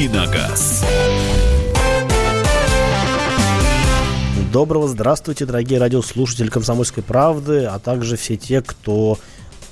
«Давиногаз». Доброго здравствуйте, дорогие радиослушатели «Комсомольской правды», а также все те, кто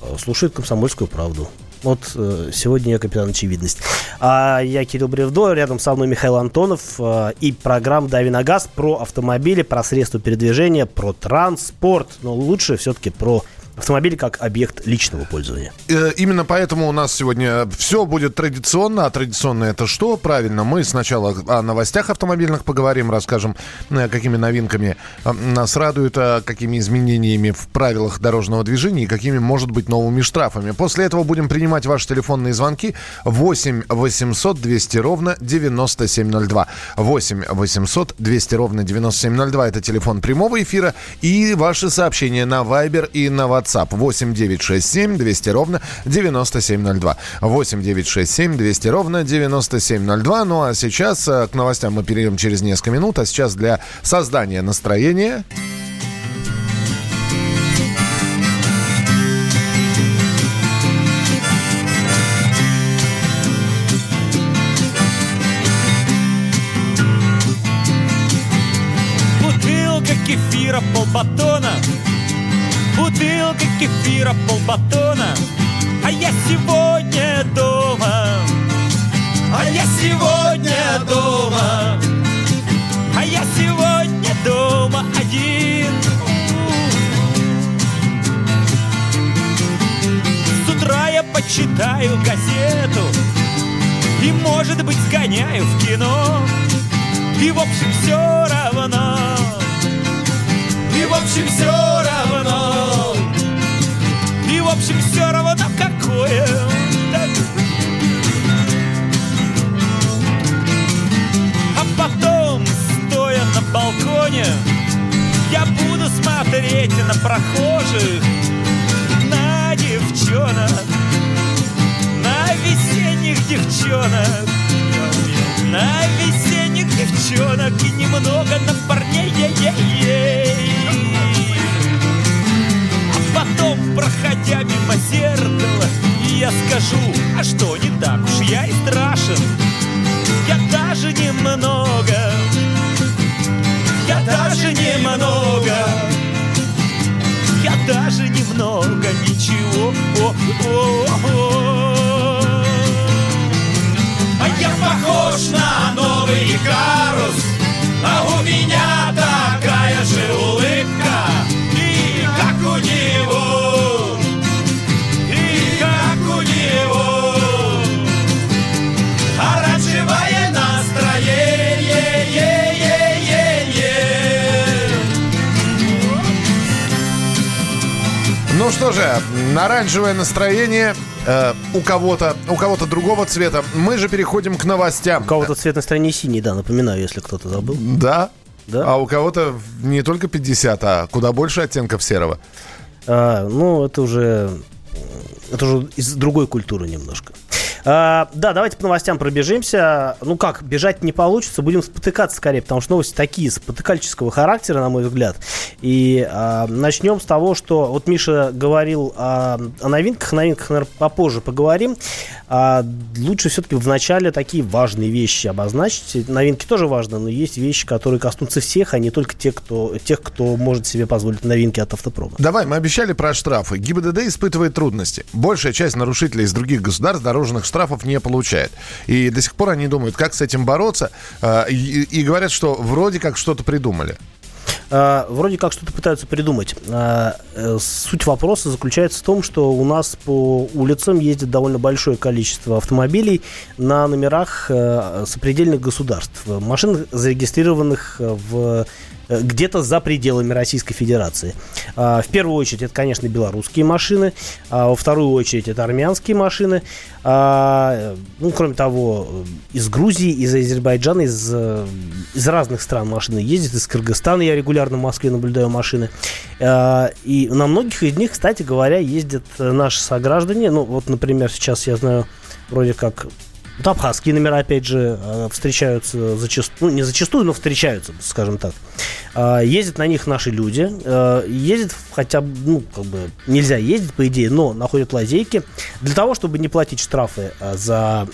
э, слушает «Комсомольскую правду». Вот э, сегодня я капитан очевидность. А я Кирилл Бревдо, рядом со мной Михаил Антонов э, и программа «Дави на газ» про автомобили, про средства передвижения, про транспорт. Но лучше все-таки про автомобили как объект личного пользования. Э, именно поэтому у нас сегодня все будет традиционно. А традиционно это что? Правильно, мы сначала о новостях автомобильных поговорим, расскажем, э, какими новинками э, нас радуют, какими изменениями в правилах дорожного движения и какими, может быть, новыми штрафами. После этого будем принимать ваши телефонные звонки 8 800 200 ровно 9702. 8 800 200 ровно 9702 это телефон прямого эфира и ваши сообщения на Viber и на WhatsApp WhatsApp 8 967 200 ровно 9702. 8 967 200 ровно 9702. Ну а сейчас э, к новостям мы перейдем через несколько минут. А сейчас для создания настроения... Бутылка кефира полбатона Бутылка кефира, полбатона. А я сегодня дома. А я сегодня дома. А я сегодня дома один. С утра я почитаю газету И, может быть, сгоняю в кино. И, в общем, все равно. И, в общем, все равно в общем, все равно какое. А потом, стоя на балконе, я буду смотреть на прохожих, на девчонок, на весенних девчонок, на весенних девчонок и немного на парней. Потом, проходя мимо зеркала, я скажу, а что не так уж я и страшен. Я даже немного, я даже немного, я даже немного ничего. О, о, о. А я похож на новый карус, а у меня же, оранжевое настроение э, у кого-то, у кого-то другого цвета. Мы же переходим к новостям. У кого-то цвет настроения синий, да, напоминаю, если кто-то забыл. Да. Да. А у кого-то не только 50, а куда больше оттенков серого. А, ну, это уже, это уже из другой культуры немножко. А, да, давайте по новостям пробежимся. Ну как, бежать не получится, будем спотыкаться скорее, потому что новости такие, спотыкальческого характера, на мой взгляд. И а, начнем с того, что вот Миша говорил о, о новинках, о новинках, наверное, попозже поговорим. А, лучше все-таки в начале такие важные вещи обозначить. Новинки тоже важны, но есть вещи, которые коснутся всех, а не только тех, кто, тех, кто может себе позволить новинки от автопрома. Давай, мы обещали про штрафы. ГИБДД испытывает трудности. Большая часть нарушителей из других государств дорожных штрафов не получает. И до сих пор они думают, как с этим бороться. А, и, говорят, что вроде как что-то придумали. Uh, вроде как что-то пытаются придумать. Uh, суть вопроса заключается в том, что у нас по улицам ездит довольно большое количество автомобилей на номерах uh, сопредельных государств. Машин, зарегистрированных в Э, где-то за пределами Российской Федерации. А, в первую очередь это, конечно, белорусские машины, а во вторую очередь это армянские машины. А, ну, кроме того, из Грузии, из Азербайджана, из, из разных стран машины ездят, из Кыргызстана я регулярно в Москве наблюдаю машины. И на многих из них, кстати говоря, ездят наши сограждане. Ну, вот, например, сейчас я знаю, вроде как Вот абхазские номера, опять же, э, встречаются зачастую, ну, не зачастую, но встречаются, скажем так. А, ездят на них наши люди. Э, ездят хотя бы, ну, как бы, нельзя ездить, по идее, но находят лазейки для того, чтобы не платить штрафы э, за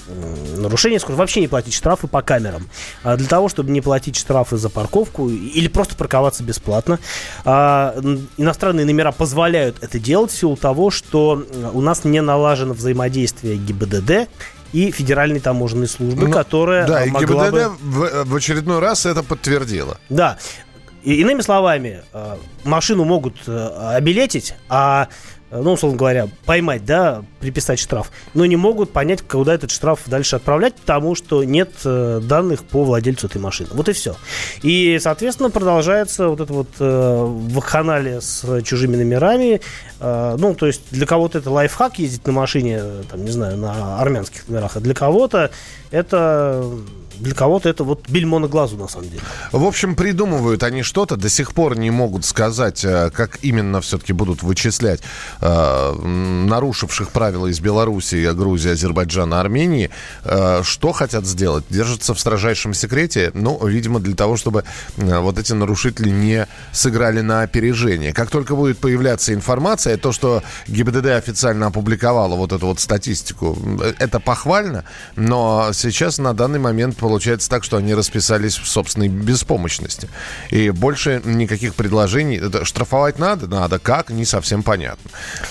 нарушение вообще не платить штрафы по камерам, а для того, чтобы не платить штрафы за парковку или просто парковаться бесплатно. А, иностранные номера позволяют это делать в силу того, что у нас не налажено взаимодействие ГИБДД и Федеральной таможенной службы, ну, которая да, могла и ГИБДД бы... в, в очередной раз это подтвердила. Да. И, иными словами, э, машину могут э, обелетить, а Э, ну, условно говоря, поймать, да, приписать штраф, но не могут понять, куда этот штраф дальше отправлять, потому что нет э, данных по владельцу этой машины. Вот и все. И, соответственно, продолжается вот это вот э, вакханалия с чужими номерами. Э, ну, то есть для кого-то это лайфхак ездить на машине, там, не знаю, на армянских номерах, а для кого-то это для кого-то это вот бельмо на глазу, на самом деле. В общем, придумывают они что-то, до сих пор не могут сказать, э, как именно все-таки будут вычислять э, нарушивших правила из Белоруссии, Грузии, Азербайджана, Армении. Э, что хотят сделать? Держатся в строжайшем секрете, ну, видимо, для того, чтобы э, вот эти нарушители не сыграли на опережение. Как только будет появляться информация, то, что ГИБДД официально опубликовала вот эту вот статистику, э, это похвально, но сейчас на данный момент получается так, что они расписались в собственной беспомощности. И больше никаких предложений. Это штрафовать надо? Надо. Как? Не совсем понятно.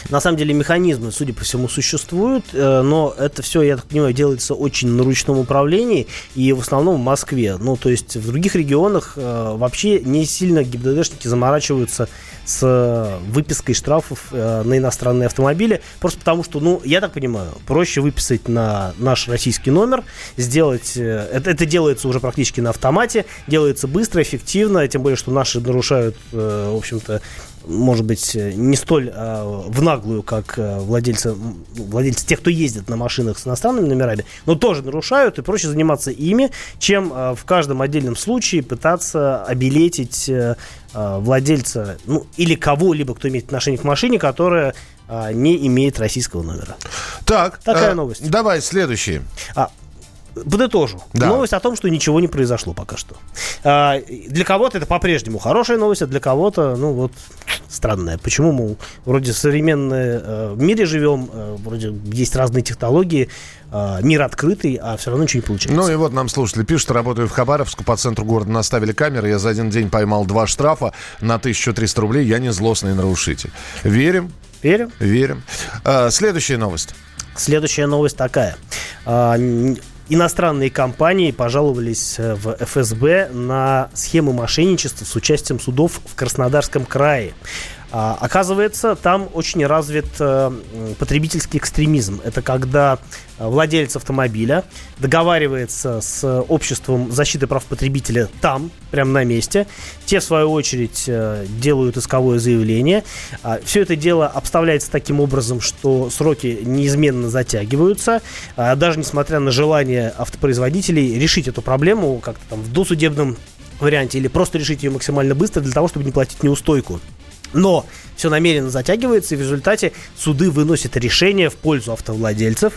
На самом деле механизмы, судя по всему, существуют, э, но это все, я так понимаю, делается очень на ручном управлении и в основном в Москве. Ну, то есть в других регионах э, вообще не сильно ГИБДДшники заморачиваются с выпиской штрафов э, на иностранные автомобили, просто потому что, ну, я так понимаю, проще выписать на наш российский номер, сделать... Э, это, это делается уже практически на автомате, делается быстро, эффективно, тем более, что наши нарушают, э, в общем-то, может быть, не столь э, в наглую, как э, владельцы, владельцы тех, кто ездит на машинах с иностранными номерами, но тоже нарушают, и проще заниматься ими, чем э, в каждом отдельном случае пытаться обелетить э, э владельца, ну, или кого-либо, кто имеет отношение к машине, которая э, не имеет российского номера. Так, такая э, новость. Давай, следующий. А, подытожу. Да. Новость о том, что ничего не произошло пока что. А, для кого-то это по-прежнему хорошая новость, а для кого-то, ну вот, странная. Почему мы вроде в современном э, мире живем, э, вроде есть разные технологии, э, мир открытый, а все равно ничего не получается. Ну и вот нам слушатели пишут, работаю в Хабаровске, по центру города наставили камеры, я за один день поймал два штрафа на 1300 рублей, я не злостный нарушитель. Верим? Верим. Верим. А, следующая новость. Следующая новость такая. Иностранные компании пожаловались э, в ФСБ на схемы мошенничества с участием судов в Краснодарском крае. А, оказывается, там очень развит э, потребительский экстремизм. Это когда э, владелец автомобиля договаривается с обществом защиты прав потребителя там, прямо на месте. Те, в свою очередь, э, делают исковое заявление. А, Все это дело обставляется таким образом, что сроки неизменно затягиваются. А, даже несмотря на желание автопроизводителей решить эту проблему как-то там в досудебном варианте или просто решить ее максимально быстро для того, чтобы не платить неустойку. Но все намеренно затягивается, и в результате суды выносят решение в пользу автовладельцев,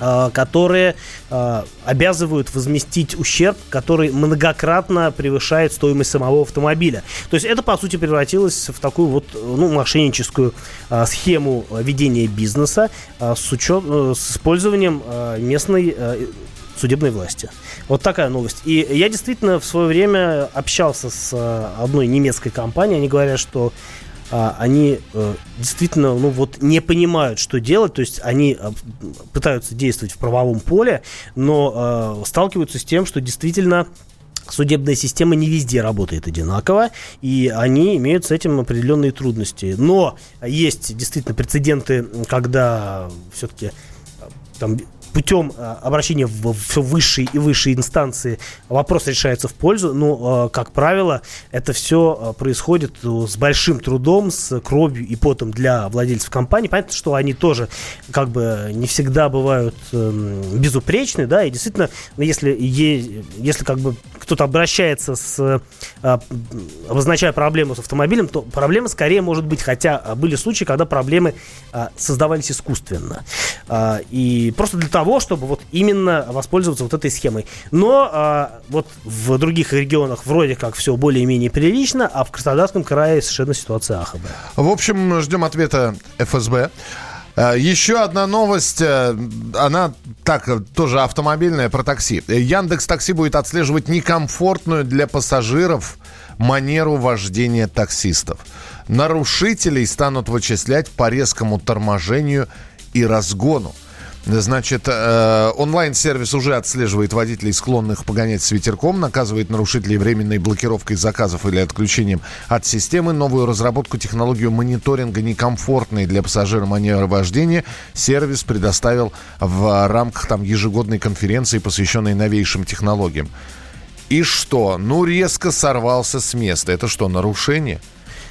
а, которые э, обязывают возместить ущерб, который многократно превышает стоимость самого автомобиля. То есть это, по сути, превратилось в такую вот ну, мошенническую э, схему ведения бизнеса с, учет, э, с использованием местной э, судебной власти. Вот такая новость. И я действительно в свое время общался с одной немецкой компанией. Они говорят, что а, они э, действительно, ну вот, не понимают, что делать, то есть они э, пытаются действовать в правовом поле, но э, сталкиваются с тем, что действительно судебная система не везде работает одинаково, и они имеют с этим определенные трудности. Но есть действительно прецеденты, когда все-таки там путем э, обращения в все высшие и высшие инстанции вопрос решается в пользу, но, э, как правило, это все э, происходит с большим трудом, с кровью и потом для владельцев компании. Понятно, что они тоже как бы не всегда бывают эм, безупречны, да, и действительно, если, если как бы кто-то обращается с, обозначая проблему с автомобилем, то проблема скорее может быть, хотя были случаи, когда проблемы создавались искусственно. И просто для того, того, чтобы вот именно воспользоваться вот этой схемой. Но а, вот в других регионах вроде как все более-менее прилично, а в Краснодарском крае совершенно ситуация аховая. В общем, ждем ответа ФСБ. А, Еще одна новость, э, она так, тоже автомобильная, про такси. Яндекс Такси будет отслеживать некомфортную для пассажиров манеру вождения таксистов. Нарушителей станут вычислять по резкому торможению и разгону. Значит, э, онлайн-сервис уже отслеживает водителей, склонных погонять с ветерком, наказывает нарушителей временной блокировкой заказов или отключением от системы. Новую разработку технологию мониторинга некомфортной для пассажира манеры вождения сервис предоставил в рамках там ежегодной конференции, посвященной новейшим технологиям. И что? Ну, резко сорвался с места. Это что, нарушение?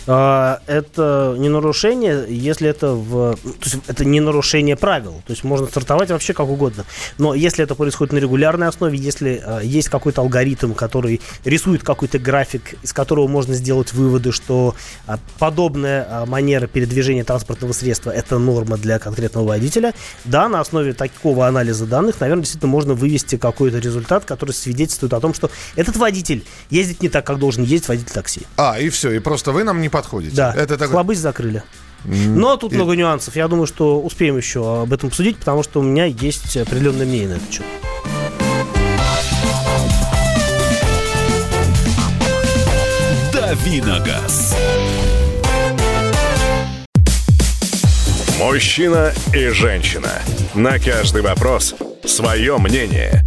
А, это не нарушение, если это в... То есть это не нарушение правил. То есть можно стартовать вообще как угодно. Но если это происходит на регулярной основе, если а, есть какой-то алгоритм, который рисует какой-то график, из которого можно сделать выводы, что а, подобная а, манера передвижения транспортного средства это норма для конкретного водителя, да, на основе такого анализа данных, наверное, действительно можно вывести какой-то результат, который свидетельствует о том, что этот водитель ездит не так, как должен ездить водитель такси. А, и все. И просто вы нам не подходите. Да, Это такой... хлобысь закрыли. Но тут много нюансов. Я думаю, что успеем еще об этом посудить, потому что у меня есть определенное мнение на этот счет. Давиногаз. Мужчина и женщина. На каждый вопрос свое мнение.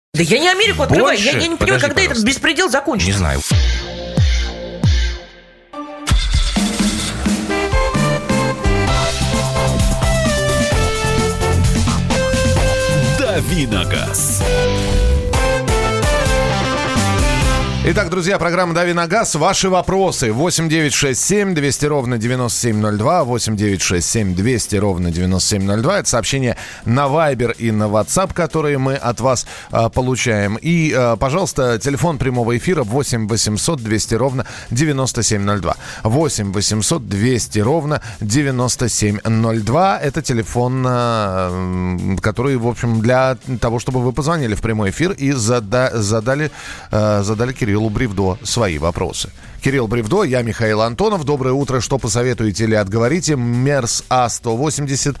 Да я не Америку открываю. Я, Больше? я не понимаю, Подожди, когда этот пожалуйста. беспредел закончится. Не знаю. Давиногаз. Итак, друзья, программа «Дави на газ». Ваши вопросы. 8 9 6 7 200 ровно 9702. 8 9 6 7 200 ровно 9702. Это сообщение на Viber и на WhatsApp, которые мы от вас а, получаем. И, а, пожалуйста, телефон прямого эфира 8 800 200 ровно 9702. 8 800 200 ровно 9702. Это телефон, м, который, в общем, для того, чтобы вы позвонили в прямой эфир и зада- задали, а, задали Кириллу Бревдо свои вопросы. Кирилл Бревдо, я Михаил Антонов. Доброе утро. Что посоветуете или отговорите? Мерс А180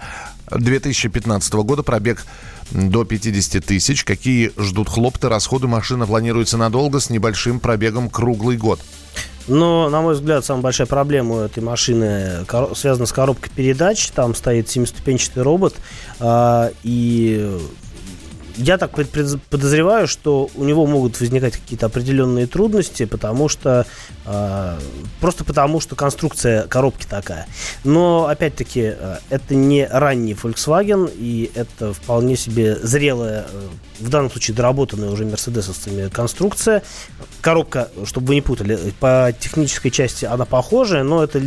2015 года, пробег до 50 тысяч. Какие ждут хлопты, расходы? Машина планируется надолго с небольшим пробегом круглый год. Но, на мой взгляд, самая большая проблема у этой машины связана с коробкой передач. Там стоит семиступенчатый робот. а, и я так подозреваю, что у него могут возникать какие-то определенные трудности, потому что а, просто потому, что конструкция коробки такая. Но опять-таки а, это не ранний Volkswagen, и это вполне себе зрелая, э, в данном случае доработанная уже мерседесовцами конструкция. Коробка, чтобы вы не путали, по технической части она похожая, но это э,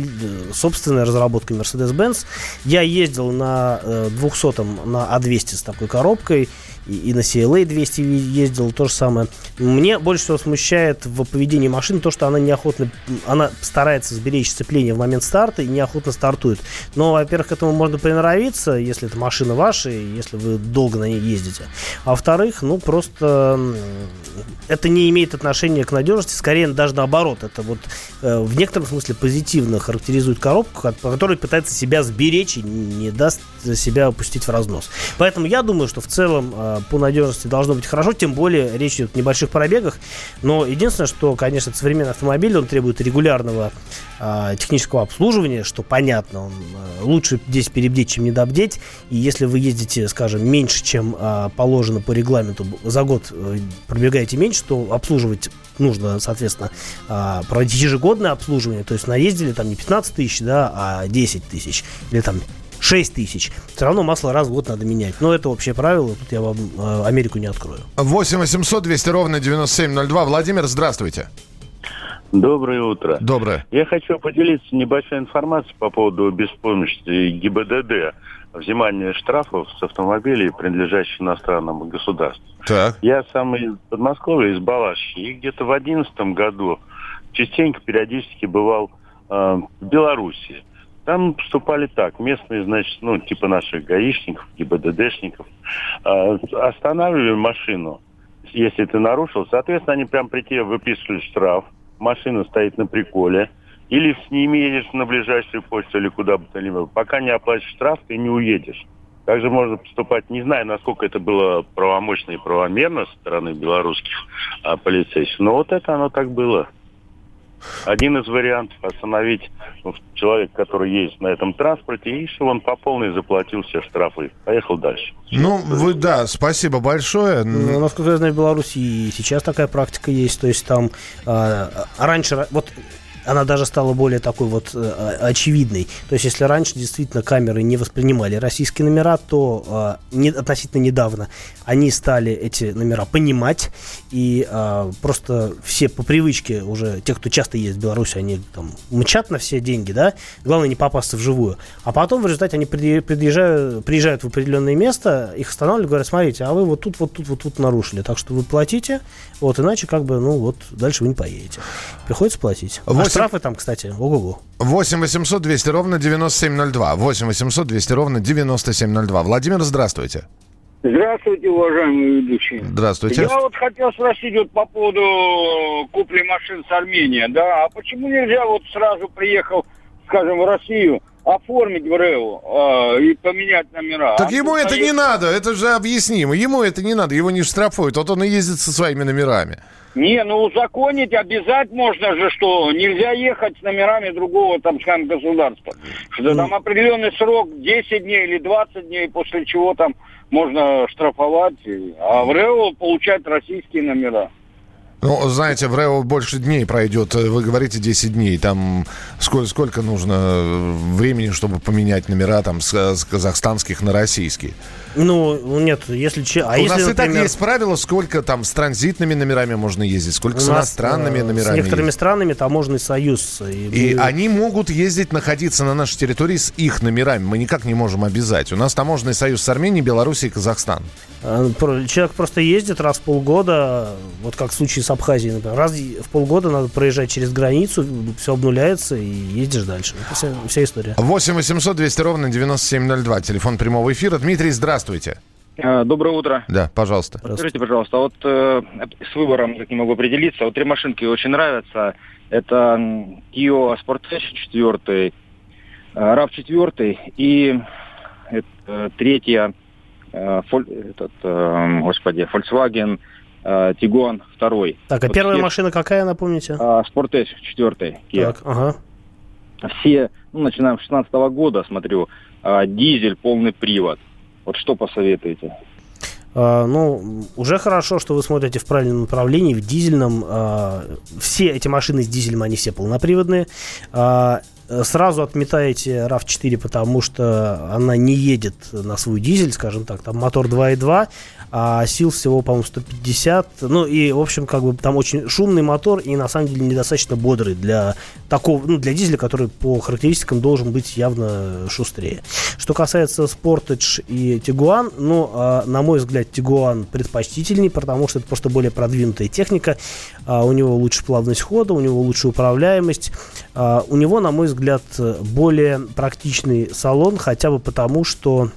собственная разработка Mercedes-Benz. Я ездил на э, 200-м, на А200 с такой коробкой, и, и на CLA 200 ездил, то же самое. Мне больше всего смущает в поведении машины то, что она неохотно, она старается сберечь сцепление в момент старта и неохотно стартует. Но, во-первых, к этому можно приноровиться, если это машина ваша, и если вы долго на ней ездите. А во-вторых, ну, просто это не имеет отношения к надежности, скорее даже наоборот. Это вот э, в некотором смысле позитивно характеризует коробку, ко- которая пытается себя сберечь и не даст себя опустить в разнос. Поэтому я думаю, что в целом э, по надежности должно быть хорошо, тем более речь идет о небольших пробегах. Но единственное, что, конечно, современный автомобиль, он требует регулярного э, технического обслуживания, что понятно, он э, лучше здесь перебдеть, чем недобдеть. И если вы ездите, скажем, меньше, чем э, положено по регламенту, за год э, пробегаете меньше, то обслуживать нужно, соответственно, а, проводить ежегодное обслуживание. То есть наездили там не 15 тысяч, да, а 10 тысяч. Или там 6 тысяч, все равно масло раз в год надо менять. Но это общее правило, тут я вам э, Америку не открою. 8 800 200 ровно 9702. Владимир, здравствуйте. Доброе утро. Доброе. Я хочу поделиться небольшой информацией по поводу беспомощности ГИБДД. Взимание штрафов с автомобилей, принадлежащих иностранному государству. Так. Я сам из Подмосковья, из Балашихи, и где-то в одиннадцатом году частенько, периодически бывал э, в Беларуси. Там поступали так, местные, значит, ну, типа наших гаишников, ГИБДДшников, э, останавливали машину, если ты нарушил, соответственно, они прям при тебе выписывали штраф, машина стоит на приколе, или с ними едешь на ближайшую почту или куда бы то ни было. Пока не оплатишь штраф, ты не уедешь. Также можно поступать, не знаю, насколько это было правомощно и правомерно со стороны белорусских а, полицейских, но вот это оно так было. Один из вариантов остановить ну, человека, который ездит на этом транспорте, и чтобы он по полной заплатил все штрафы. Поехал дальше. Ну, вы, да, спасибо большое. Ну, насколько я знаю, в Беларуси и сейчас такая практика есть. То есть там э, раньше, вот она даже стала более такой вот э, очевидной. То есть, если раньше действительно камеры не воспринимали российские номера, то э, не, относительно недавно они стали эти номера понимать, и э, просто все по привычке уже, те, кто часто ездит в Беларусь, они там мчат на все деньги, да, главное не попасться вживую. А потом в результате они приезжают, приезжают в определенное место, их останавливают, говорят, смотрите, а вы вот тут, вот тут, вот тут нарушили, так что вы платите, вот иначе как бы, ну вот, дальше вы не поедете. Приходится платить. А штрафы там, кстати, ого-го. 8 800 200 ровно 9702. 8 800 200 ровно 9702. Владимир, здравствуйте. Здравствуйте, уважаемые ведущие. Здравствуйте. Я вот хотел спросить вот по поводу купли машин с Армении, да, а почему нельзя вот сразу приехал, скажем, в Россию, оформить в РЭУ э, и поменять номера? Так а ему это не надо, это же объяснимо. Ему это не надо, его не штрафуют. Вот он и ездит со своими номерами. Не, ну узаконить обязать можно же, что нельзя ехать с номерами другого, там, скажем, государства. Что там определенный срок, 10 дней или 20 дней, после чего там можно штрафовать, а в РЭО получать российские номера. Ну, знаете, в РЭО больше дней пройдет. Вы говорите 10 дней. Там сколько, сколько нужно времени, чтобы поменять номера там с, с казахстанских на российские? Ну, нет, если... А У если, нас и например, так есть правило, сколько там с транзитными номерами можно ездить, сколько с у нас, иностранными э, номерами. С некоторыми ездить. странами таможенный союз. И мы- они могут ездить, находиться на нашей территории с их номерами. Мы никак не можем обязать. У нас таможенный союз с Арменией, Белоруссией и Казахстан. э, Человек просто ездит раз в полгода, вот как в случае с Абхазией, например. Раз в полгода надо проезжать через границу, все обнуляется и ездишь дальше. Это вся, вся история. 8 800 200 ровно 9702. Телефон прямого эфира. Дмитрий, здравствуйте. А, Доброе утро. Да, пожалуйста. Скажите, пожалуйста, вот э, с выбором никак не могу определиться. Вот три машинки очень нравятся. Это Kia Sportage 4, RAV 4 и это, третья, э, фоль- этот, э, господи, Volkswagen э, Tiguan 2. Так, а Вот первая все- машина какая, напомните? а, Sportage 4 Kia. Так, ага. Все, ну, начинаем с 16 года, смотрю, а, дизель, полный привод. Вот что посоветуете? А, ну, уже хорошо, что вы смотрите в правильном направлении, в дизельном. а, все эти машины с дизелем, они все полноприводные. А, сразу отметаете RAV4, потому что она не едет на свой дизель, скажем так, там мотор 2.2, а сил всего, по-моему, 150. Ну и, в общем, как бы там очень шумный мотор и на самом деле недостаточно бодрый для такого, ну, для дизеля, который по характеристикам должен быть явно шустрее. Что касается Sportage и Tiguan, ну, а, на мой взгляд, Tiguan предпочтительней, потому что это просто более продвинутая техника. А, у него лучше плавность хода, у него лучше управляемость. А, у него, на мой взгляд, более практичный салон, хотя бы потому, что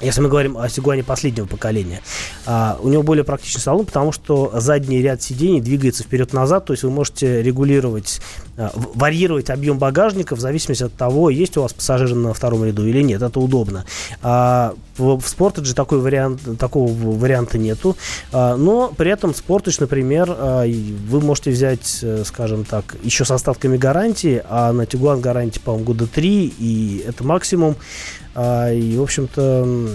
если мы говорим о Сигуане последнего поколения, а, у него более практичный салон, потому что задний ряд сидений двигается вперед-назад, то есть вы можете регулировать, а, варьировать объем багажника в зависимости от того, есть у вас пассажиры на втором ряду или нет. Это удобно. А, в, в Sportage такой вариант, такого варианта нету. А, но при этом Sportage, например, вы можете взять, э, скажем так, еще с остатками гарантии, а на Tiguan гарантия, по-моему, года 3, и это максимум. А, и, в общем-то,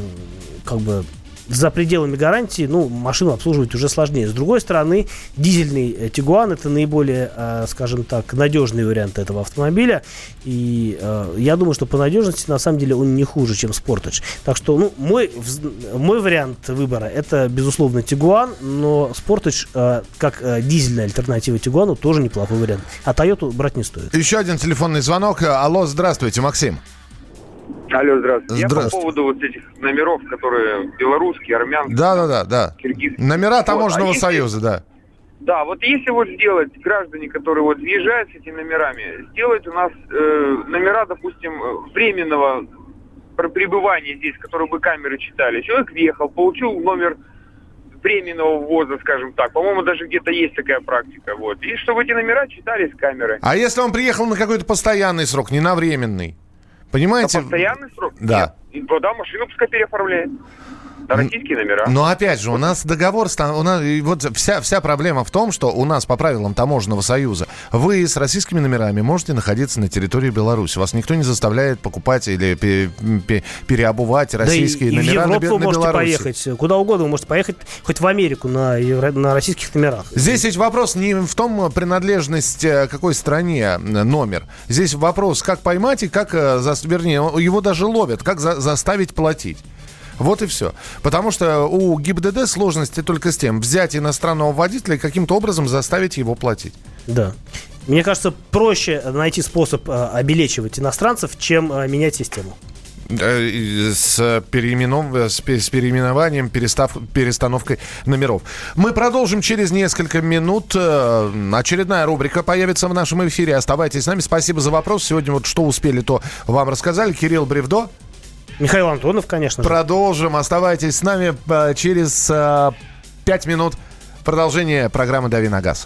как бы за пределами гарантии, ну, машину обслуживать уже сложнее. С другой стороны, дизельный э, Тигуан это наиболее, э, скажем так, надежный вариант этого автомобиля. И э, я думаю, что по надежности на самом деле он не хуже, чем Sportage. Так что, ну, мой, мой вариант выбора это, безусловно, Тигуан, но Sportage как дизельная альтернатива Тигуану тоже неплохой вариант. А Тойоту брать не стоит. Еще один телефонный звонок. Алло, здравствуйте, Максим. Алло, здравствуйте. Я по Здравствуйте. поводу вот этих номеров, которые белорусские, армянские, Да, да, да, да. киргизские. Номера Вот, таможенного а если- союза, да. Да, вот если вот сделать, граждане, которые вот въезжают с этими номерами, сделать у нас э, номера, допустим, временного пр- пребывания здесь, которые бы камеры читали. Человек въехал, получил номер временного ввоза, скажем так. По-моему, даже где-то есть такая практика. Вот. И чтобы эти номера читались с камеры. А если он приехал на какой-то постоянный срок, не на временный? Понимаете? На постоянный срок? Да. Нет. И, Да, машину пускай переоформляет. На российские номера. Но опять же, у нас договор, у нас, вот вся, вся проблема в том, что у нас по правилам таможенного союза вы с российскими номерами можете находиться на территории Беларуси. Вас никто не заставляет покупать или пе- пе- переобувать российские да и, и в номера на, Европу Бе- вы на можете Беларуси. поехать, куда угодно вы можете поехать, хоть в Америку на, на российских номерах. Здесь ведь вопрос не в том, принадлежность э, какой стране э, номер. Здесь вопрос, как поймать и как, э, вернее, его даже ловят, как за- заставить платить. Вот и все. Потому что у ГИБДД сложности только с тем, взять иностранного водителя и каким-то образом заставить его платить. Да. Мне кажется, проще найти способ э, обелечивать иностранцев, чем э, менять систему. Э, С, переименов- с пе- с переименованием, перестав, перестановкой номеров. Мы продолжим через несколько минут. Э, Очередная рубрика появится в нашем эфире. Оставайтесь с нами. Спасибо за вопрос. Сегодня вот что успели, то вам рассказали. Кирилл Бревдо. Михаил Антонов, конечно же. Продолжим. Оставайтесь с нами э, через э, пять минут. Продолжение программы «Дави на газ».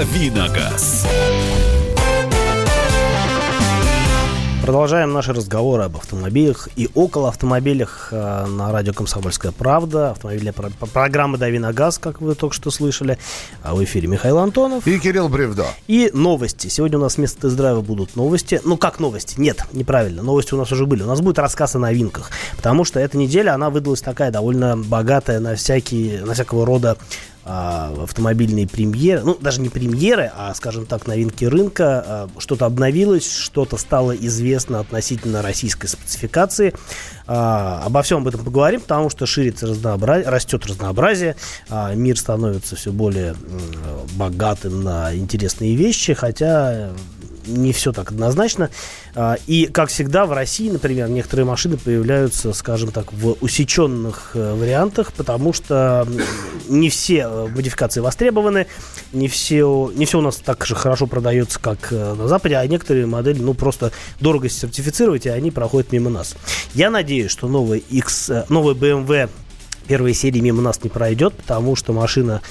Давиногаз. Продолжаем наши разговоры об автомобилях и около автомобилях э, на радио «Комсомольская правда». Автомобильная про- программа «Дави на газ», как вы только что слышали. А в эфире Михаил Антонов. И Кирилл Бревдо. И новости. Сегодня у нас вместо тест-драйва будут новости. Ну, как новости? Нет, неправильно. Новости у нас уже были. У нас будет рассказ о новинках. Потому что эта неделя, она выдалась такая довольно богатая на всякие, на всякого рода а, автомобильные премьеры, ну, даже не премьеры, а, скажем так, новинки рынка. А, Что-то обновилось, что-то стало известно относительно российской спецификации. А, Обо всем об этом поговорим, потому что ширится разнообразие, растет разнообразие, а, мир становится все более богатым на интересные вещи, хотя не все так однозначно. А, И, как всегда, в России, например, некоторые машины появляются, скажем так, в усеченных э, вариантах, потому что не все э, модификации востребованы, не все, не все у нас так же хорошо продается, как э, на Западе, а некоторые модели, ну, просто дорого сертифицировать, и они проходят мимо нас. Я надеюсь, что новый X, новый BMW первой серии мимо нас не пройдет, потому что машина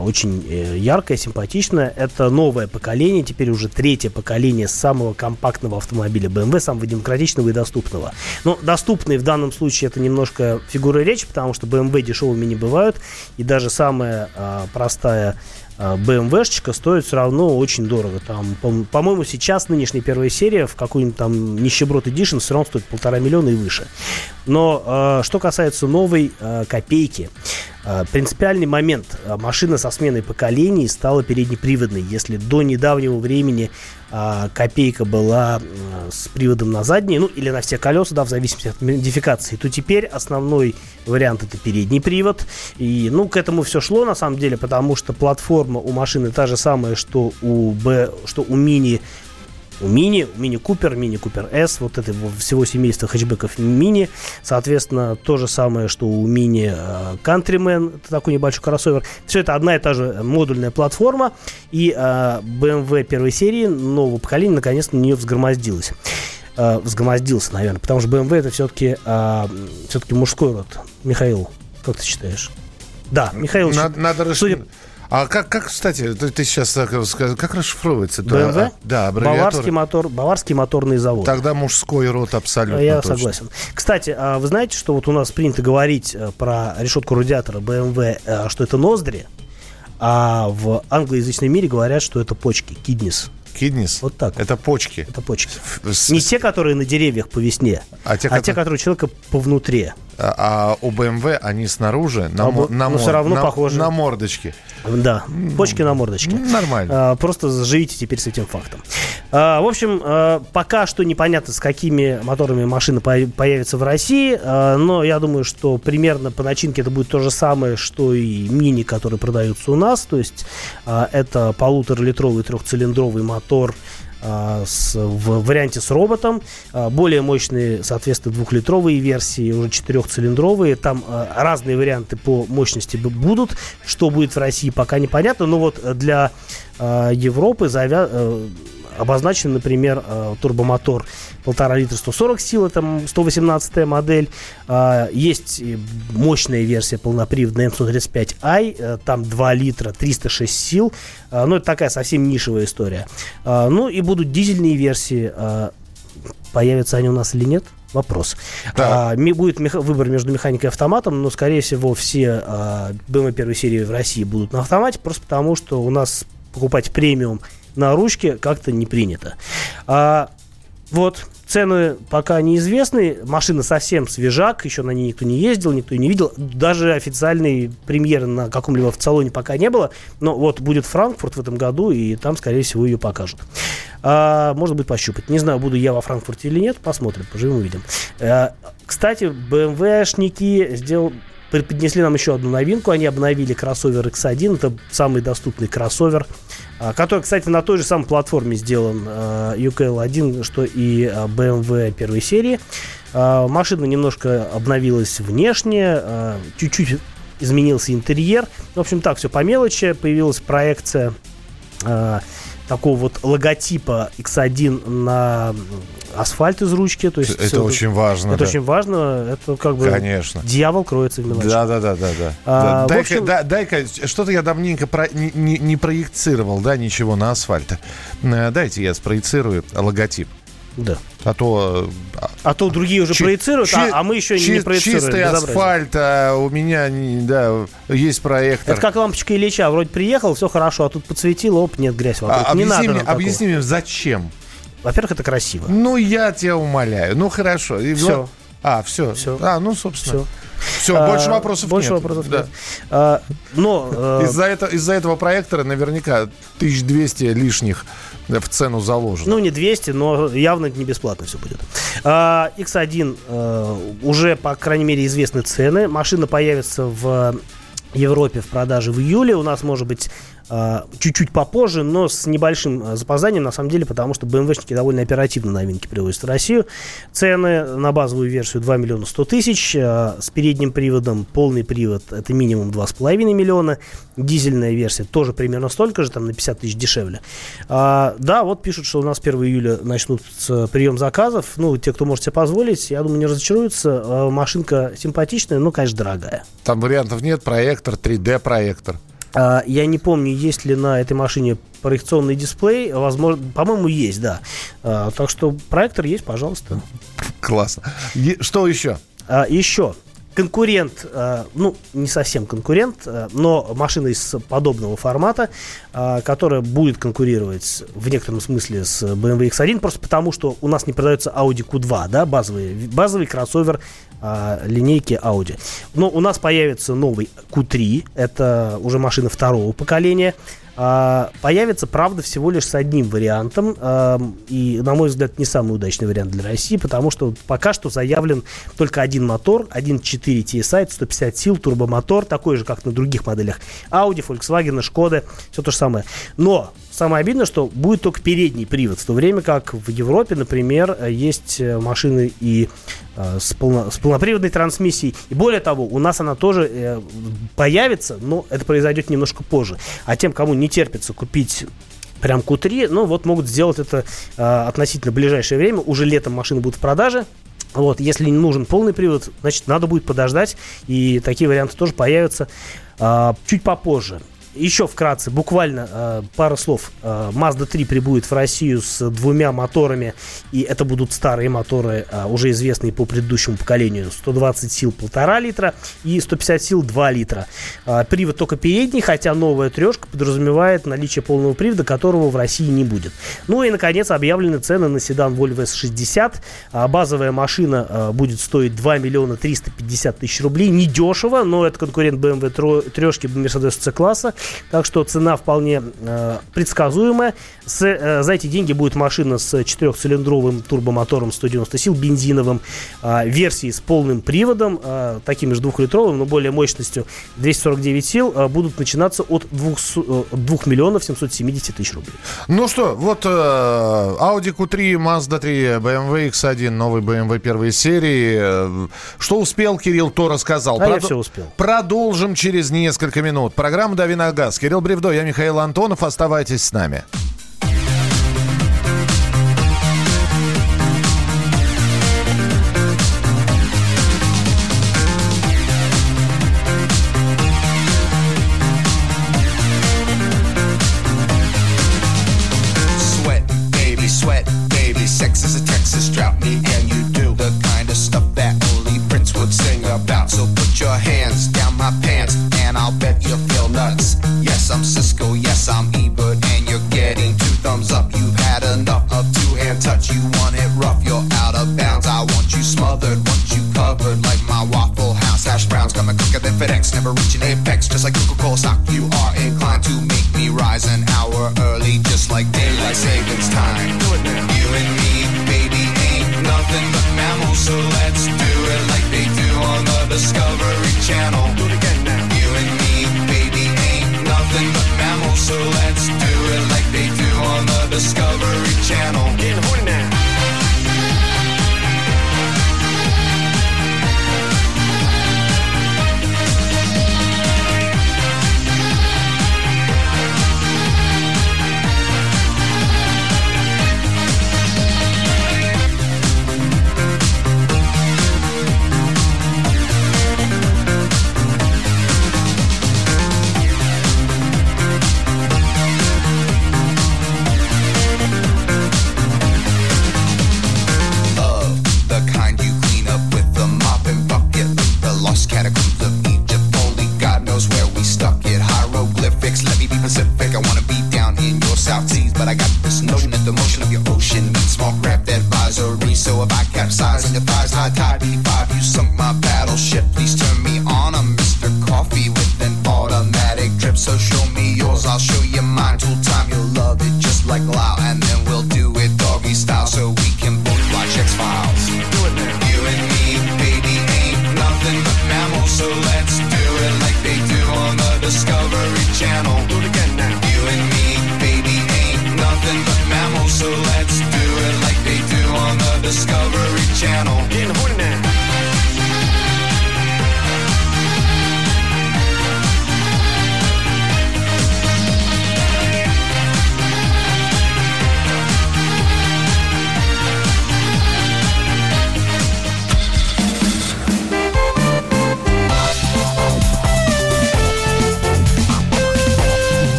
очень э, яркая, симпатичная. Это новое поколение, теперь уже третье поколение самого компактного автомобиля BMW, самого демократичного и доступного. Но доступный в данном случае это немножко фигура речи, потому что BMW дешевыми не бывают, и даже самая а, простая а, BMW-шечка стоит все равно очень дорого. Там, по- по-моему, сейчас нынешняя первая серия в какой-нибудь там нищеброд Edition все равно стоит полтора миллиона и выше. Но э, что касается новой э, копейки, э, принципиальный момент. Э, Машина со сменой поколений стала переднеприводной. Если до недавнего времени э, копейка была э, с приводом на задние, ну или на все колеса, да, в зависимости от модификации, то теперь основной вариант это передний привод. И, ну, к этому все шло на самом деле, потому что платформа у машины та же самая, что у, Б, что у мини у Мини, Мини Купер, Мини Купер S, вот это всего семейства хэтчбеков Мини. Соответственно, то же самое, что у Мини э, Countryman, это такой небольшой кроссовер. Все это одна и та же модульная платформа. И э, BMW первой серии нового поколения наконец-то на нее взгромоздилась. Э, взгромоздился, наверное, потому что BMW это все-таки все-таки мужской род. Михаил, как ты считаешь? Да, Михаил, Надо, надо расш- судя- А как, как, кстати, ты, ты сейчас как расшифровывается? BMW? А, Да, аббревиатура. Баварский, мотор, Баварский моторный завод. Тогда мужской род абсолютно Я точно. согласен. Кстати, а вы знаете, что вот у нас принято говорить э, про решетку радиатора BMW, э, что это ноздри, а в англоязычном мире говорят, что это почки, киднис. Киднис? Вот так. Это почки. Это почки. С- Не те, которые на деревьях по весне, А те, а те, которые- которые у человека по внутри. А, у BMW они снаружи на, А б- на, но мор- всё равно на- похожи. на мордочке. Да, почки на мордочке. Нормально. А, Просто живите теперь с этим фактом. А, В общем, а, пока что непонятно, с какими моторами машина по- появится в России, а, но я думаю, что примерно по начинке это будет то же самое, что и мини, которые продаются у нас. То есть а, это полуторалитровый трехцилиндровый мотор а, с, в варианте с роботом. А, Более мощные, соответственно, двухлитровые версии, уже четырехцилиндровые. Там а, разные варианты по мощности будут. Что будет в России, пока непонятно. Но вот для Европы завя- обозначен, например, э, турбомотор 1,5 литра 140 сил, это м, 118 модель. А, Есть мощная версия полноприводная M135i, э, там 2 литра 306 сил. А, Ну, это такая совсем нишевая история. А, Ну, и будут дизельные версии. А, Появятся они у нас или нет? Вопрос. А, ми- будет выбор между механикой и автоматом, но, скорее всего, все а, BMW первой серии в России будут на автомате, просто потому что у нас покупать премиум на ручке как-то не принято. А, вот, цены пока неизвестны. Машина совсем свежак, еще на ней никто не ездил, никто не видел. Даже официальной премьеры на каком-либо автосалоне пока не было. Но вот будет Франкфурт в этом году, и там, скорее всего, ее покажут. А, можно будет пощупать. Не знаю, буду я во Франкфурте или нет. Посмотрим, поживем увидим. А, кстати, BMW-шники сделал, преподнесли нам еще одну новинку. Они обновили кроссовер X1. Это самый доступный кроссовер, который, кстати, на той же самой платформе сделан а, UKL1, что и а, BMW первой серии. А, Машина немножко обновилась внешне, а, чуть-чуть изменился интерьер. В общем, так, все по мелочи. Появилась проекция а, такого вот логотипа X1 на асфальт из ручки. То есть Это очень важно, Это да. очень важно. Это как бы Конечно. дьявол кроется в мелочах. Да, да, да, да, да. А, Да, дай-ка, общем- да- дай-ка, что-то я давненько про- не, не- не проецировал, да, ничего на асфальт. Э, Дайте я спроецирую логотип. Да. А то... А то другие уже Чи- проецируют, чи- а, а мы еще чи- не проецируем. Чистый Безобразие. асфальт, а у меня, да, есть проектор. Это как лампочка Ильича. Вроде приехал, все хорошо, а тут подсветил, оп, нет, грязь вокруг. А, не объясни, надо мне, объясни мне, зачем? Во-первых, это красиво. Ну, я тебя умоляю. Ну, хорошо. И вот- А, все. Всё. А, ну, собственно. Все. Всё, А, больше вопросов больше нет. вопросов Да. нет. А, но э, Из-за, это- из-за этого проектора наверняка 1200 лишних в цену заложено. Ну, не 200, но явно не бесплатно все будет. А, X1 э, уже, по крайней мере, известны цены. Машина появится в Европе в продаже в июле. У нас, может быть, чуть-чуть попозже, но с небольшим э, запозданием, на самом деле, потому что BMW-шники довольно оперативно новинки привозят в Россию. Цены на базовую версию 2 миллиона 100 тысяч, э, с передним приводом полный привод это минимум 2,5 миллиона, дизельная версия тоже примерно столько же, там на 50 тысяч дешевле. А, да, вот пишут, что у нас 1 июля начнут прием заказов. Ну, те, кто может себе позволить, я думаю, не разочаруются. Машинка симпатичная, но, конечно, дорогая. Там вариантов нет. Проектор, 3D-проектор. А, Я не помню, есть ли на этой машине проекционный дисплей. Возможно, по-моему, есть, да. А, Так что проектор есть, пожалуйста. Классно. Что еще? А, Еще конкурент, а, ну, не совсем конкурент, а, но машина из подобного формата, а, которая будет конкурировать в некотором смысле с BMW X1, просто потому, что у нас не продается Audi Q2, да, базовый, базовый кроссовер линейки Audi. Но у нас появится новый Q3, это уже машина второго поколения, появится, правда, всего лишь с одним вариантом. И, на мой взгляд, не самый удачный вариант для России, потому что пока что заявлен только один мотор, 1.4 TSI, 150 сил, турбомотор, такой же, как на других моделях Audi, Volkswagen, Skoda, все то же самое. Но самое обидное, что будет только передний привод, в то время как в Европе, например, есть э, машины и э, с, полно- с полноприводной трансмиссией. И более того, у нас она тоже э, появится, но это произойдет немножко позже. А тем, кому не терпится купить прям Q3, ну вот могут сделать это э, относительно ближайшее время. Уже летом машины будут в продаже. Вот, если не нужен полный привод, значит, надо будет подождать, и такие варианты тоже появятся а, чуть попозже. Еще вкратце, буквально э, пара слов. Э, Mazda 3 прибудет в Россию с двумя моторами, и это будут старые моторы, э, уже известные по предыдущему поколению. 120 сил 1,5 литра и 150 сил 2 литра. Э, привод только передний, хотя новая трешка подразумевает наличие полного привода, которого в России не будет. Ну и, наконец, объявлены цены на седан Volvo S60. А, Базовая машина э, будет стоить 2 миллиона 350 тысяч рублей. Недешево, но это конкурент BMW трешки Mercedes C-класса. Так что цена вполне э, предсказуемая. С, э, за эти деньги будет машина с четырехцилиндровым турбомотором 190 сил, бензиновым, э, версии с полным приводом, э, таким же двухлитровым, но более мощностью 249 сил, э, будут начинаться от 2, 2 миллионов 770 тысяч рублей. Ну что, вот э, Audi Q3, Mazda 3, BMW X1, новый BMW первой серии. Э, Что успел, Кирилл, то рассказал. А я Продо- всё успел. Продолжим через несколько минут. Программа «Дави на газ». Кирилл Бревдо, я Михаил Антонов. Оставайтесь с нами.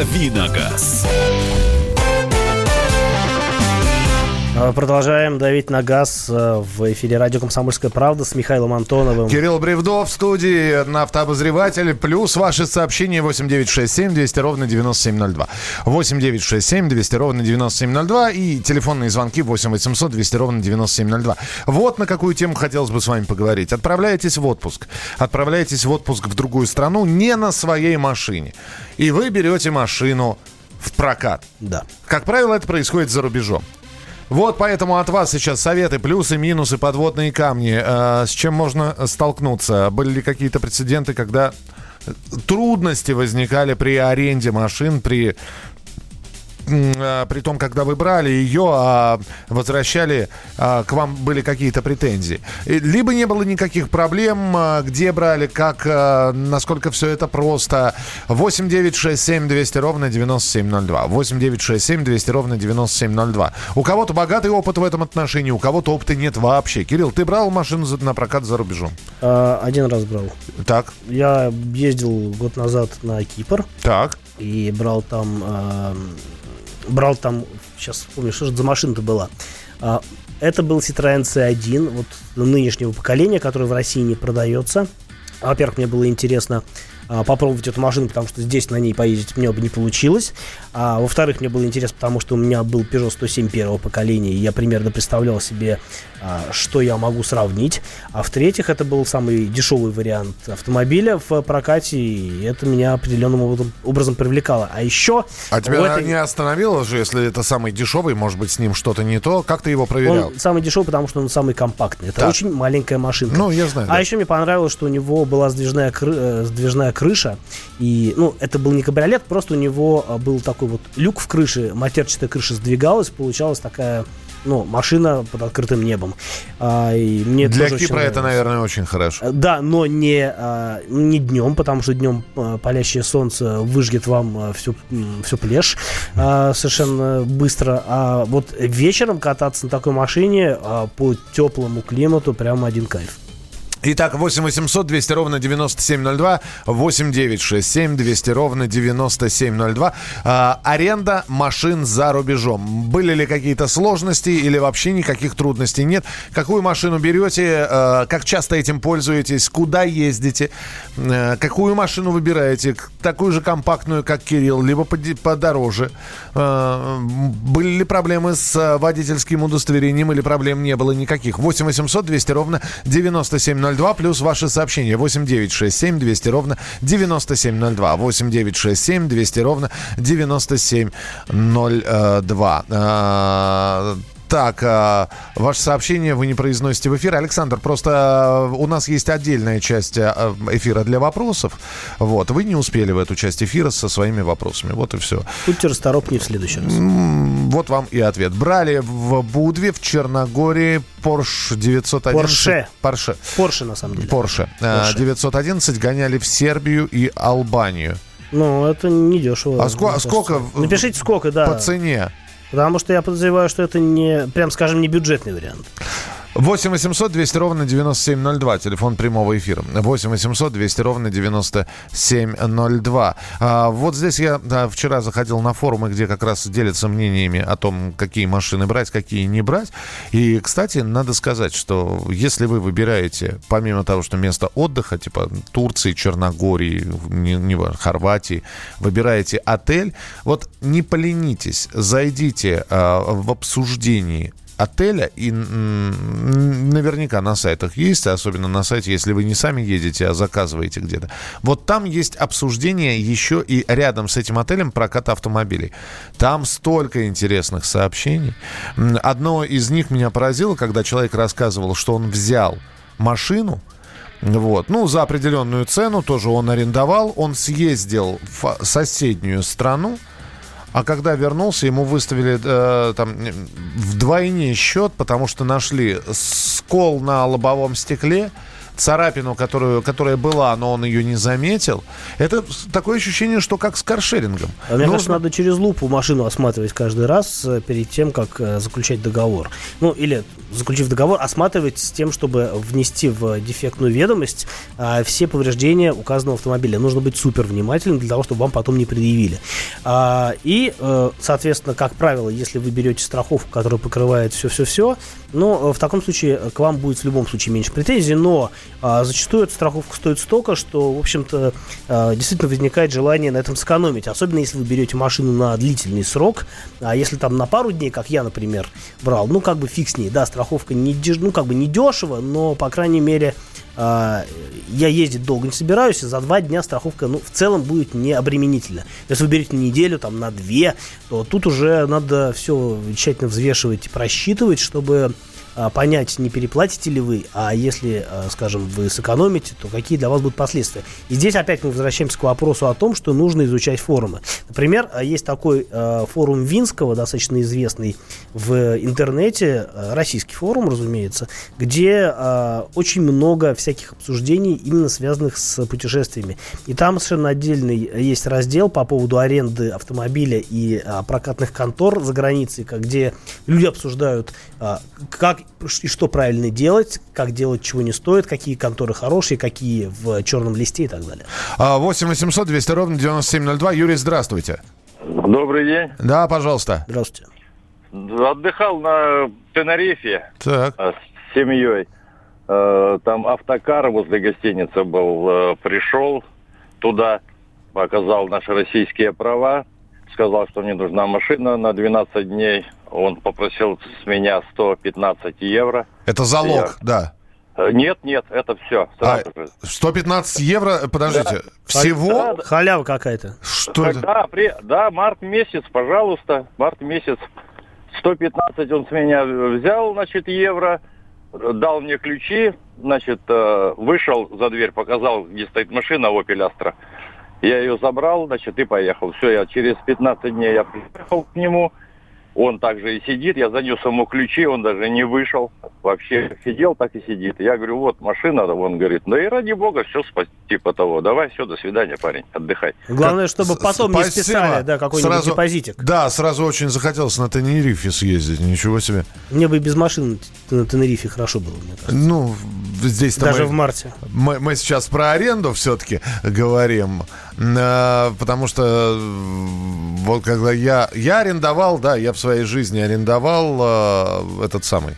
Давиногаз. Продолжаем давить на газ э, в эфире радио «Комсомольская правда» с Михаилом Антоновым. Кирилл Бревдов в студии, автообозреватель, плюс ваши сообщения 8967 200 ровно 9702. 8967 200 ровно 9702 и телефонные звонки 8 800 200 ровно 9702. Вот на какую тему хотелось бы с вами поговорить. Отправляетесь в отпуск. Отправляетесь в отпуск в другую страну не на своей машине. И вы берете машину в прокат. Да. Как правило, это происходит за рубежом. Вот поэтому от вас сейчас советы, плюсы, минусы, подводные камни. Э, с чем можно столкнуться? Были ли какие-то прецеденты, когда трудности возникали при аренде машин, при э, при том, когда вы брали ее, а возвращали, а, к вам были какие-то претензии. Либо не было никаких проблем, а, где брали, как, а, насколько все это просто. 8 9 6 7 200 ровно 9702. 8 9 6 7 200 ровно 9702. У кого-то богатый опыт в этом отношении, у кого-то опыта нет вообще. Кирилл, ты брал машину на прокат за рубежом? А, Один раз брал. Так, Я ездил год назад на Кипр так. и брал там... брал там... Сейчас вспомню, что же за машина-то была. А, Это был Citroёn C1, вот нынешнего поколения, который в России не продается. Во-первых, мне было интересно а, попробовать эту машину, потому что здесь на ней поездить мне бы не получилось. А, во-вторых, мне было интересно, потому что у меня был Peugeot 107 первого поколения, и я примерно представлял себе, а, что я могу сравнить. А в-третьих, это был самый дешевый вариант автомобиля в прокате, и это меня определенным образом, привлекало. А еще... А тебя этой- не остановило же, если это самый дешевый, может быть, с ним что-то не то? Как ты его проверял? Он самый дешевый, потому что он самый компактный. Это Так. очень маленькая машинка. Ну, я знаю, А да. еще мне понравилось, что у него была сдвижная, кры- э, сдвижная крыша. И, ну, это был не кабриолет, просто у него а, был такой вот люк в крыше, матерчатая крыша сдвигалась, получалась такая, ну, машина под открытым небом. А, и мне Для тоже Кипра это, наверное, очень хорошо. Э, Да, но не, а, не днем, потому что днем а, палящее солнце выжгет вам а, всю, м, всю плешь а, совершенно быстро. А вот вечером кататься на такой машине а, по теплому климату прям один кайф. Итак, 8 800 200 ровно 9702, 8 9 6 7 200 ровно 9702. А, аренда машин за рубежом. Были ли какие-то сложности или вообще никаких трудностей нет? Какую машину берете? а, как часто этим пользуетесь? Куда ездите? А, какую машину выбираете? Такую же компактную, как Кирилл, либо подороже? А, были ли проблемы с водительским удостоверением или проблем не было никаких? 8 800 200 ровно 9702 плюс ваши сообщения. 8 9 6 7 200 ровно 9702 8 9 6 7 200 ровно 9702 А, так, а, ваше сообщение вы не произносите в эфир. Александр, просто а, у нас есть отдельная часть а, эфира для вопросов. Вот, вы не успели в эту часть эфира со своими вопросами. Вот и все. Будьте расторопнее в следующий раз. Вот вам и ответ. Брали в Будве, в Черногории Porsche 911. Порше. Порше. Порше, на самом деле. Porsche. Э, Porsche. 911 гоняли в Сербию и Албанию. Ну, это не дешево. А ско- мне сколько Напишите сколько, да. По цене. Потому что я подозреваю, что это не, прям скажем, не бюджетный вариант. 8 800 200 ровно 9702. Телефон прямого эфира. 8 800 200 ровно 9702. А, вот здесь я да, вчера заходил на форумы, где как раз делятся мнениями о том, какие машины брать, какие не брать. И, кстати, надо сказать, что если вы выбираете, помимо того, что место отдыха, типа Турции, Черногории, не, не Хорватии, выбираете отель, вот не поленитесь, зайдите а, в обсуждении отеля, и наверняка на сайтах есть, особенно на сайте, если вы не сами едете, а заказываете где-то. Вот там есть обсуждение еще и рядом с этим отелем проката автомобилей. Там столько интересных сообщений. Одно из них меня поразило, когда человек рассказывал, что он взял машину, вот. Ну, за определенную цену тоже он арендовал. Он съездил в соседнюю страну, а когда вернулся, ему выставили э, там вдвойне счет, потому что нашли скол на лобовом стекле, царапину, которую, которая была, но он ее не заметил. Это такое ощущение, что как с каршерингом. А Мне Нужно- кажется, надо через лупу машину осматривать каждый раз э, перед тем, как э, заключать договор. Ну, или, заключив договор, осматривать с тем, чтобы внести в дефектную ведомость а, все повреждения указанного автомобиля. Нужно быть супер внимательным для того, чтобы вам потом не предъявили. А, и, э, соответственно, как правило, если вы берете страховку, которая покрывает все-все-все, ну, в таком случае к вам будет в любом случае меньше претензий, но а, зачастую эта страховка стоит столько, что, в общем-то, а, действительно возникает желание на этом сэкономить. Особенно если вы берете машину на длительный срок. А если там на пару дней, как я, например, брал, ну, как бы фиг с ней. Да, страховка не, деш- ну, как бы не дешево, но, по крайней мере, а, я ездить долго не собираюсь, и за два дня страховка, ну, в целом будет не обременительна. Если вы берете неделю, там, на две, то тут уже надо все тщательно взвешивать и просчитывать, чтобы понять, не переплатите ли вы, а если, а, скажем, вы сэкономите, то какие для вас будут последствия. И здесь опять мы возвращаемся к вопросу о том, что нужно изучать форумы. Например, а, есть такой а, форум Винского, достаточно известный в интернете, а, российский форум, разумеется, где а, очень много всяких обсуждений, именно связанных с путешествиями. И там совершенно отдельный есть раздел по поводу аренды автомобиля и а, прокатных контор за границей, где люди обсуждают, а, как и что правильно делать, как делать, чего не стоит, какие конторы хорошие, какие в черном листе и так далее. А, 8 800 200 ровно 9702. Юрий, здравствуйте. Добрый день. Да, пожалуйста. Здравствуйте. Отдыхал на Тенерифе Так. э, с семьей. Э, Там автокар возле гостиницы был. Пришел туда, показал наши российские права, сказал, что мне нужна машина на 12 дней. Он попросил с меня 115 евро. Это залог, да. Э, Нет, нет, это все. Же. 115 евро, подождите, всего? Халява какая-то. Что это? Да, при- да, март месяц, пожалуйста, март месяц. 115 он с меня взял, значит, евро, дал мне ключи, значит, э, вышел за дверь, показал, где стоит машина Opel Astra. Я ее забрал, значит, и поехал. Все, я через 15 дней я приехал к нему, он также и сидит, я занес ему ключи, он даже не вышел, вообще сидел, так и сидит. Я говорю, вот машина, он говорит, ну и ради бога, все, типа того, давай, все, до свидания, парень, отдыхай. Главное, чтобы потом не Спасибо. списали, да, какой-нибудь Сразу- депозитик. Да, сразу очень захотелось на Тенерифе съездить, ничего себе. Мне бы и без машины на Тенерифе хорошо было, мне кажется. Ну, здесь Даже в марте. Мы, мы сейчас про аренду все-таки говорим, потому что э, вот когда я я арендовал, да, я в своей жизни арендовал э, этот самый.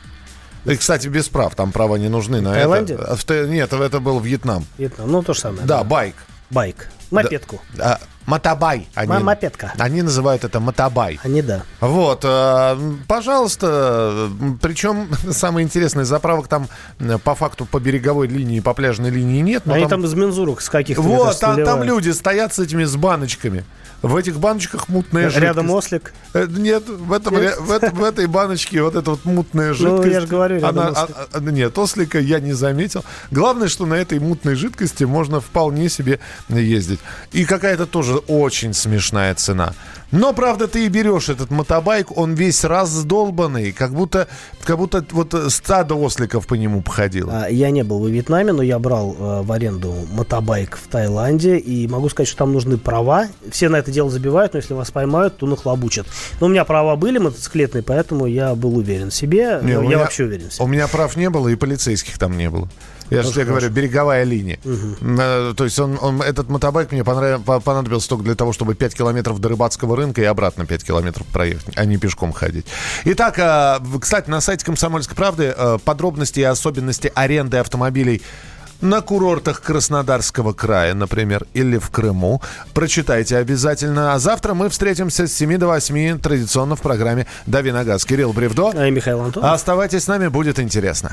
И, кстати, без прав, там права не нужны на Таиланде? это. Та- Нет, это был Вьетнам. Вьетнам. Ну, то же самое. Да, байк. Байк. Мопедку. А, мотобай. Они, мопедка. Они называют это мотобай. Они, да. Вот, э, пожалуйста, причем самое интересное, заправок там э, по факту по береговой линии, по пляжной линии нет. но Они там из мензурок с каких-то Вот, кажется, там, там люди стоят с этими с баночками. В этих баночках мутная жидкость. Рядом ослик. Э, Нет, в, этом, Нет? в, этом- в этой баночке вот эта вот мутная Ну, жидкость. я же говорю, она, ослик. а- а- Нет, ослика я не заметил. Главное, что на этой мутной жидкости можно вполне себе ездить. И какая-то тоже тоже очень смешная цена. Но, правда, ты и берешь этот мотобайк, он весь раздолбанный, как будто, как будто вот стадо осликов по нему походило. А, Я не был во Вьетнаме, но я брал э, в аренду мотобайк в Таиланде. И могу сказать, что там нужны права. Все на это дело забивают, но если вас поймают, то нахлобучат. Но у меня права были мотоциклетные, поэтому я был уверен в себе. Не, я меня- вообще уверен в себе. У меня прав не было, и полицейских там не было. Я же тебе говорю, береговая линия. Э, То есть он, он- этот мотобайк мне понрав- по- понадобился только для того, чтобы 5 километров до рыбацкого рынка и обратно 5 километров проехать, а не пешком ходить. Итак, в- кстати, на сайте «Комсомольской правды» э, подробности и особенности аренды автомобилей на курортах Краснодарского края, например, или в Крыму. Прочитайте обязательно. А завтра мы встретимся с 7 до 8 традиционно в программе «Дави на газ». Кирилл Бревдо. А Михаил Антонов. Оставайтесь с нами, будет интересно.